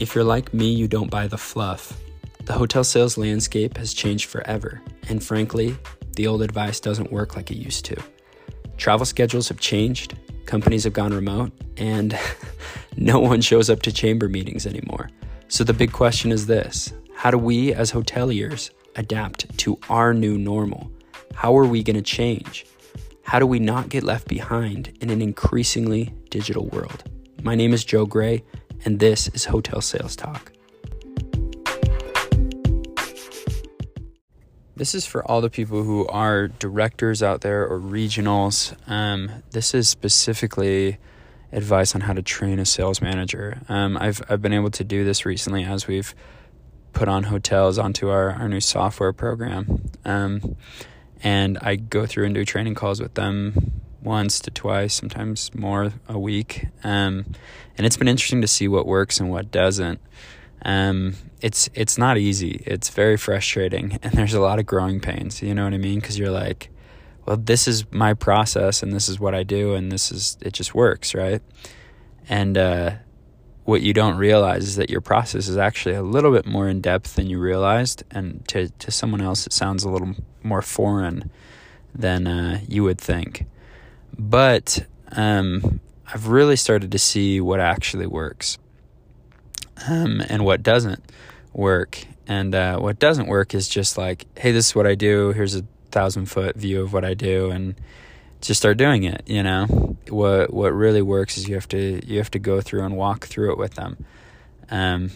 If you're like me, you don't buy the fluff. The hotel sales landscape has changed forever, and frankly, the old advice doesn't work like it used to. Travel schedules have changed, companies have gone remote, and no one shows up to chamber meetings anymore. So the big question is this How do we as hoteliers adapt to our new normal? How are we going to change? How do we not get left behind in an increasingly digital world? My name is Joe Gray, and this is Hotel Sales Talk. This is for all the people who are directors out there or regionals. Um, this is specifically advice on how to train a sales manager. Um, I've I've been able to do this recently as we've put on hotels onto our, our new software program. Um, and I go through and do training calls with them once to twice, sometimes more a week. Um, and it's been interesting to see what works and what doesn't. Um, it's it's not easy. It's very frustrating, and there's a lot of growing pains. You know what I mean? Because you're like, well, this is my process, and this is what I do, and this is it. Just works, right? And uh, what you don't realize is that your process is actually a little bit more in depth than you realized, and to to someone else, it sounds a little more foreign than uh, you would think. But um, I've really started to see what actually works um, and what doesn't work. And uh, what doesn't work is just like, hey, this is what I do. Here's a thousand foot view of what I do, and just start doing it. You know, what what really works is you have to you have to go through and walk through it with them, um,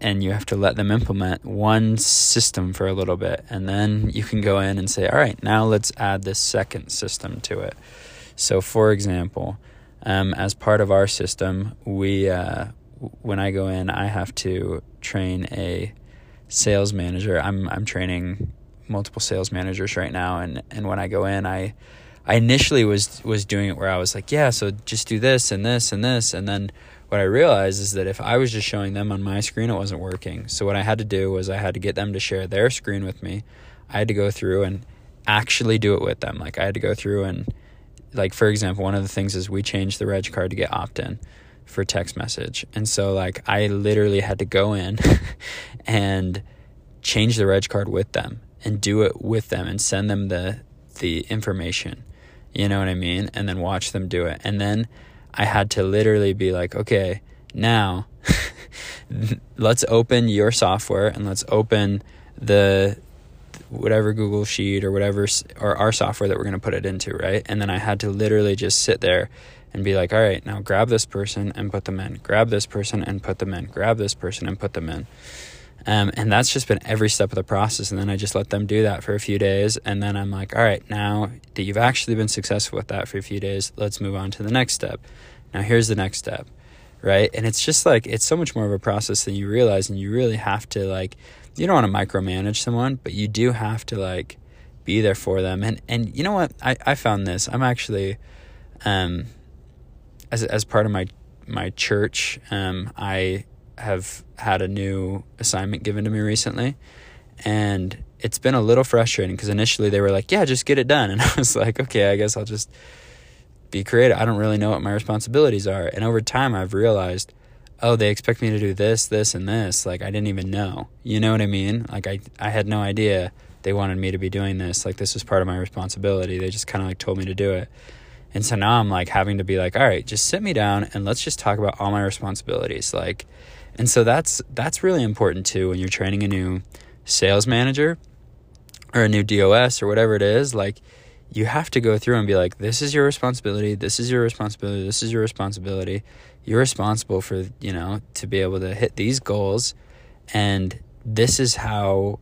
and you have to let them implement one system for a little bit, and then you can go in and say, all right, now let's add this second system to it. So, for example, um, as part of our system, we uh, when I go in, I have to train a sales manager. I'm I'm training multiple sales managers right now, and and when I go in, I I initially was was doing it where I was like, yeah, so just do this and this and this, and then what I realized is that if I was just showing them on my screen, it wasn't working. So what I had to do was I had to get them to share their screen with me. I had to go through and actually do it with them. Like I had to go through and like for example, one of the things is we changed the reg card to get opt in for text message. And so like I literally had to go in and change the reg card with them and do it with them and send them the the information. You know what I mean? And then watch them do it. And then I had to literally be like, okay, now let's open your software and let's open the whatever Google Sheet or whatever or our software that we're going to put it into, right? And then I had to literally just sit there and be like, all right, now grab this person and put them in, grab this person and put them in, grab this person and put them in. Um, and that's just been every step of the process. And then I just let them do that for a few days. And then I'm like, all right, now that you've actually been successful with that for a few days, let's move on to the next step. Now, here's the next step, right? And it's just like, it's so much more of a process than you realize. And you really have to, like, you don't want to micromanage someone, but you do have to, like, be there for them. And, and you know what? I, I found this. I'm actually, um, as as part of my my church, um, I have had a new assignment given to me recently, and it's been a little frustrating because initially they were like, "Yeah, just get it done," and I was like, "Okay, I guess I'll just be creative." I don't really know what my responsibilities are, and over time, I've realized, oh, they expect me to do this, this, and this. Like I didn't even know. You know what I mean? Like I I had no idea they wanted me to be doing this. Like this was part of my responsibility. They just kind of like told me to do it. And so now I'm like having to be like, all right, just sit me down and let's just talk about all my responsibilities. Like, and so that's that's really important too when you're training a new sales manager or a new DOS or whatever it is. Like, you have to go through and be like, this is your responsibility. This is your responsibility. This is your responsibility. You're responsible for you know to be able to hit these goals, and this is how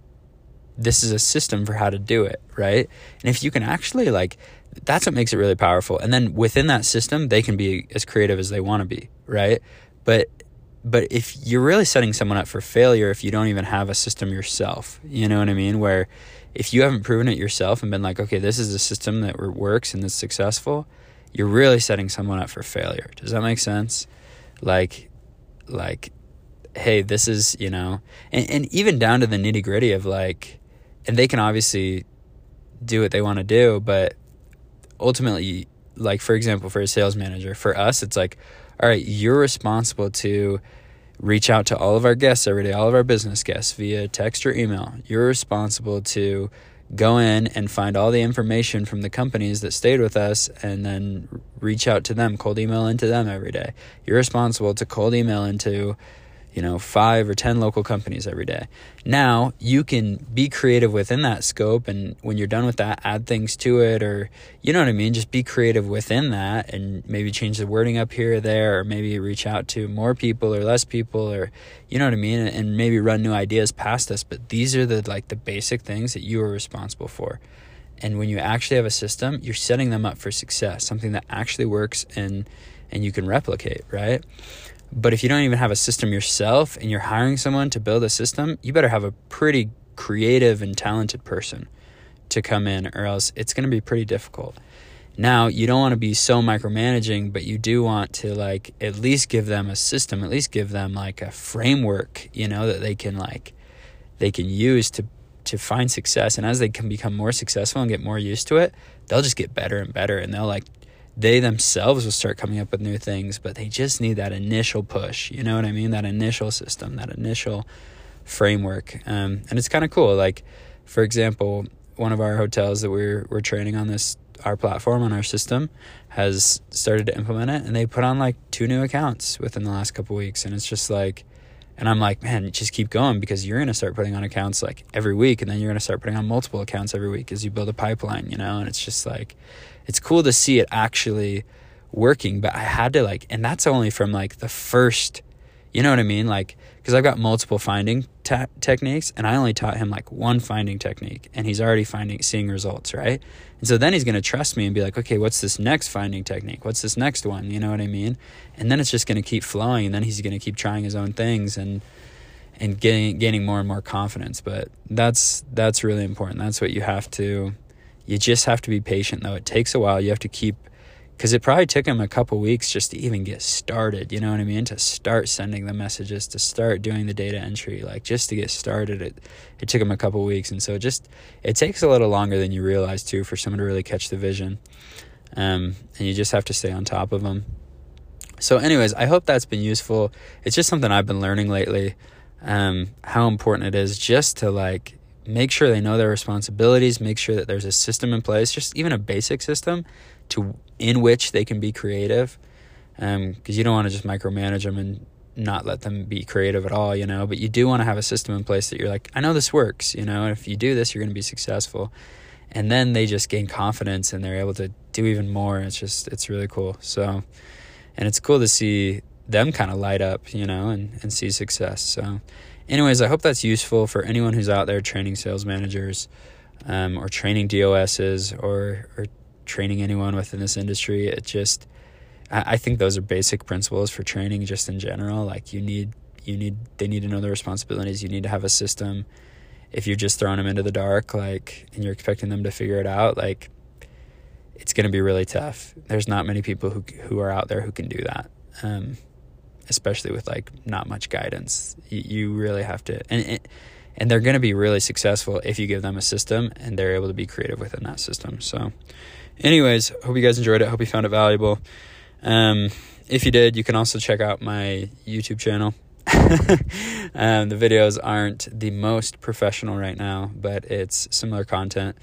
this is a system for how to do it, right? And if you can actually like that's what makes it really powerful. And then within that system, they can be as creative as they want to be, right? But but if you're really setting someone up for failure if you don't even have a system yourself, you know what I mean? Where if you haven't proven it yourself and been like, okay, this is a system that works and is successful, you're really setting someone up for failure. Does that make sense? Like, like, hey, this is you know, and, and even down to the nitty gritty of like, and they can obviously do what they want to do, but ultimately like for example for a sales manager for us it's like all right you're responsible to reach out to all of our guests every day, all of our business guests via text or email. You're responsible to go in and find all the information from the companies that stayed with us and then reach out to them, cold email into them every day. You're responsible to cold email into you know, five or 10 local companies every day. Now you can be creative within that scope. And when you're done with that, add things to it or, you know what I mean? Just be creative within that and maybe change the wording up here or there, or maybe reach out to more people or less people or, you know what I mean? And maybe run new ideas past us. But these are the, like the basic things that you are responsible for. And when you actually have a system, you're setting them up for success, something that actually works and, and you can replicate, right? But if you don't even have a system yourself and you're hiring someone to build a system, you better have a pretty creative and talented person to come in, or else it's going to be pretty difficult. Now, you don't want to be so micromanaging, but you do want to like at least give them a system, at least give them like a framework, you know, that they can like they can use to to find success. And as they can become more successful and get more used to it, they'll just get better and better and they'll like they themselves will start coming up with new things, but they just need that initial push. You know what I mean? That initial system, that initial framework. Um, and it's kind of cool. Like, for example, one of our hotels that we're we're training on this our platform on our system has started to implement it, and they put on like two new accounts within the last couple weeks, and it's just like. And I'm like, man, just keep going because you're going to start putting on accounts like every week. And then you're going to start putting on multiple accounts every week as you build a pipeline, you know? And it's just like, it's cool to see it actually working but i had to like and that's only from like the first you know what i mean like because i've got multiple finding ta- techniques and i only taught him like one finding technique and he's already finding seeing results right? And so then he's going to trust me and be like okay what's this next finding technique? What's this next one? You know what i mean? And then it's just going to keep flowing and then he's going to keep trying his own things and and getting gaining more and more confidence. But that's that's really important. That's what you have to you just have to be patient, though. It takes a while. You have to keep, because it probably took him a couple weeks just to even get started. You know what I mean? To start sending the messages, to start doing the data entry, like just to get started. It it took him a couple weeks, and so it just it takes a little longer than you realize too for someone to really catch the vision. Um, and you just have to stay on top of them. So, anyways, I hope that's been useful. It's just something I've been learning lately. Um, how important it is just to like make sure they know their responsibilities, make sure that there's a system in place, just even a basic system to in which they can be creative. Because um, you don't want to just micromanage them and not let them be creative at all, you know. But you do want to have a system in place that you're like, I know this works, you know. And if you do this, you're going to be successful. And then they just gain confidence and they're able to do even more. It's just it's really cool. So, and it's cool to see them kind of light up, you know, and and see success. So anyways, I hope that's useful for anyone who's out there training sales managers um, or training DOSs or, or training anyone within this industry. It just, I, I think those are basic principles for training just in general. Like you need, you need, they need to know their responsibilities. You need to have a system. If you're just throwing them into the dark, like, and you're expecting them to figure it out, like, it's going to be really tough. There's not many people who who are out there who can do that. Um, especially with like not much guidance. You, you really have to, and and they're going to be really successful if you give them a system and they're able to be creative within that system. So, anyways, hope you guys enjoyed it. Hope you found it valuable. Um, if you did, you can also check out my YouTube channel. um, the videos aren't the most professional right now, but it's similar content,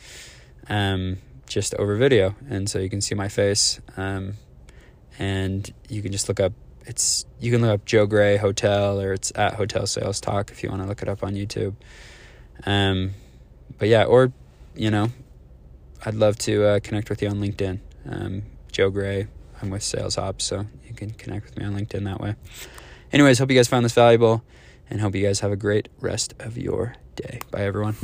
um, just over video, and so you can see my face, um, and you can just look up it's you can look up Joe Gray Hotel or it's at Hotel Sales Talk if you want to look it up on YouTube. Um, but yeah, or you know, I'd love to uh, connect with you on LinkedIn. Um, Joe Gray. I'm with SalesHop, so you can connect with me on LinkedIn that way. Anyways, hope you guys found this valuable, and hope you guys have a great rest of your day. Bye, everyone.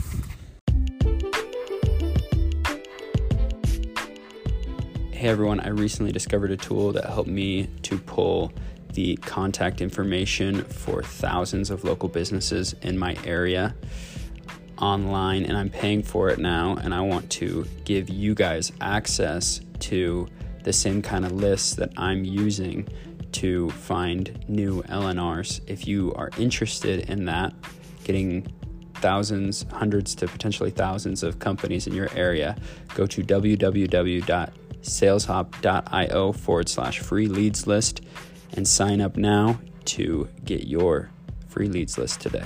Hey everyone, I recently discovered a tool that helped me to pull the contact information for thousands of local businesses in my area online, and I'm paying for it now. And I want to give you guys access to the same kind of lists that I'm using to find new LNRs. If you are interested in that, getting thousands, hundreds to potentially thousands of companies in your area, go to www.saleshop.io forward slash free leads list and sign up now to get your free leads list today.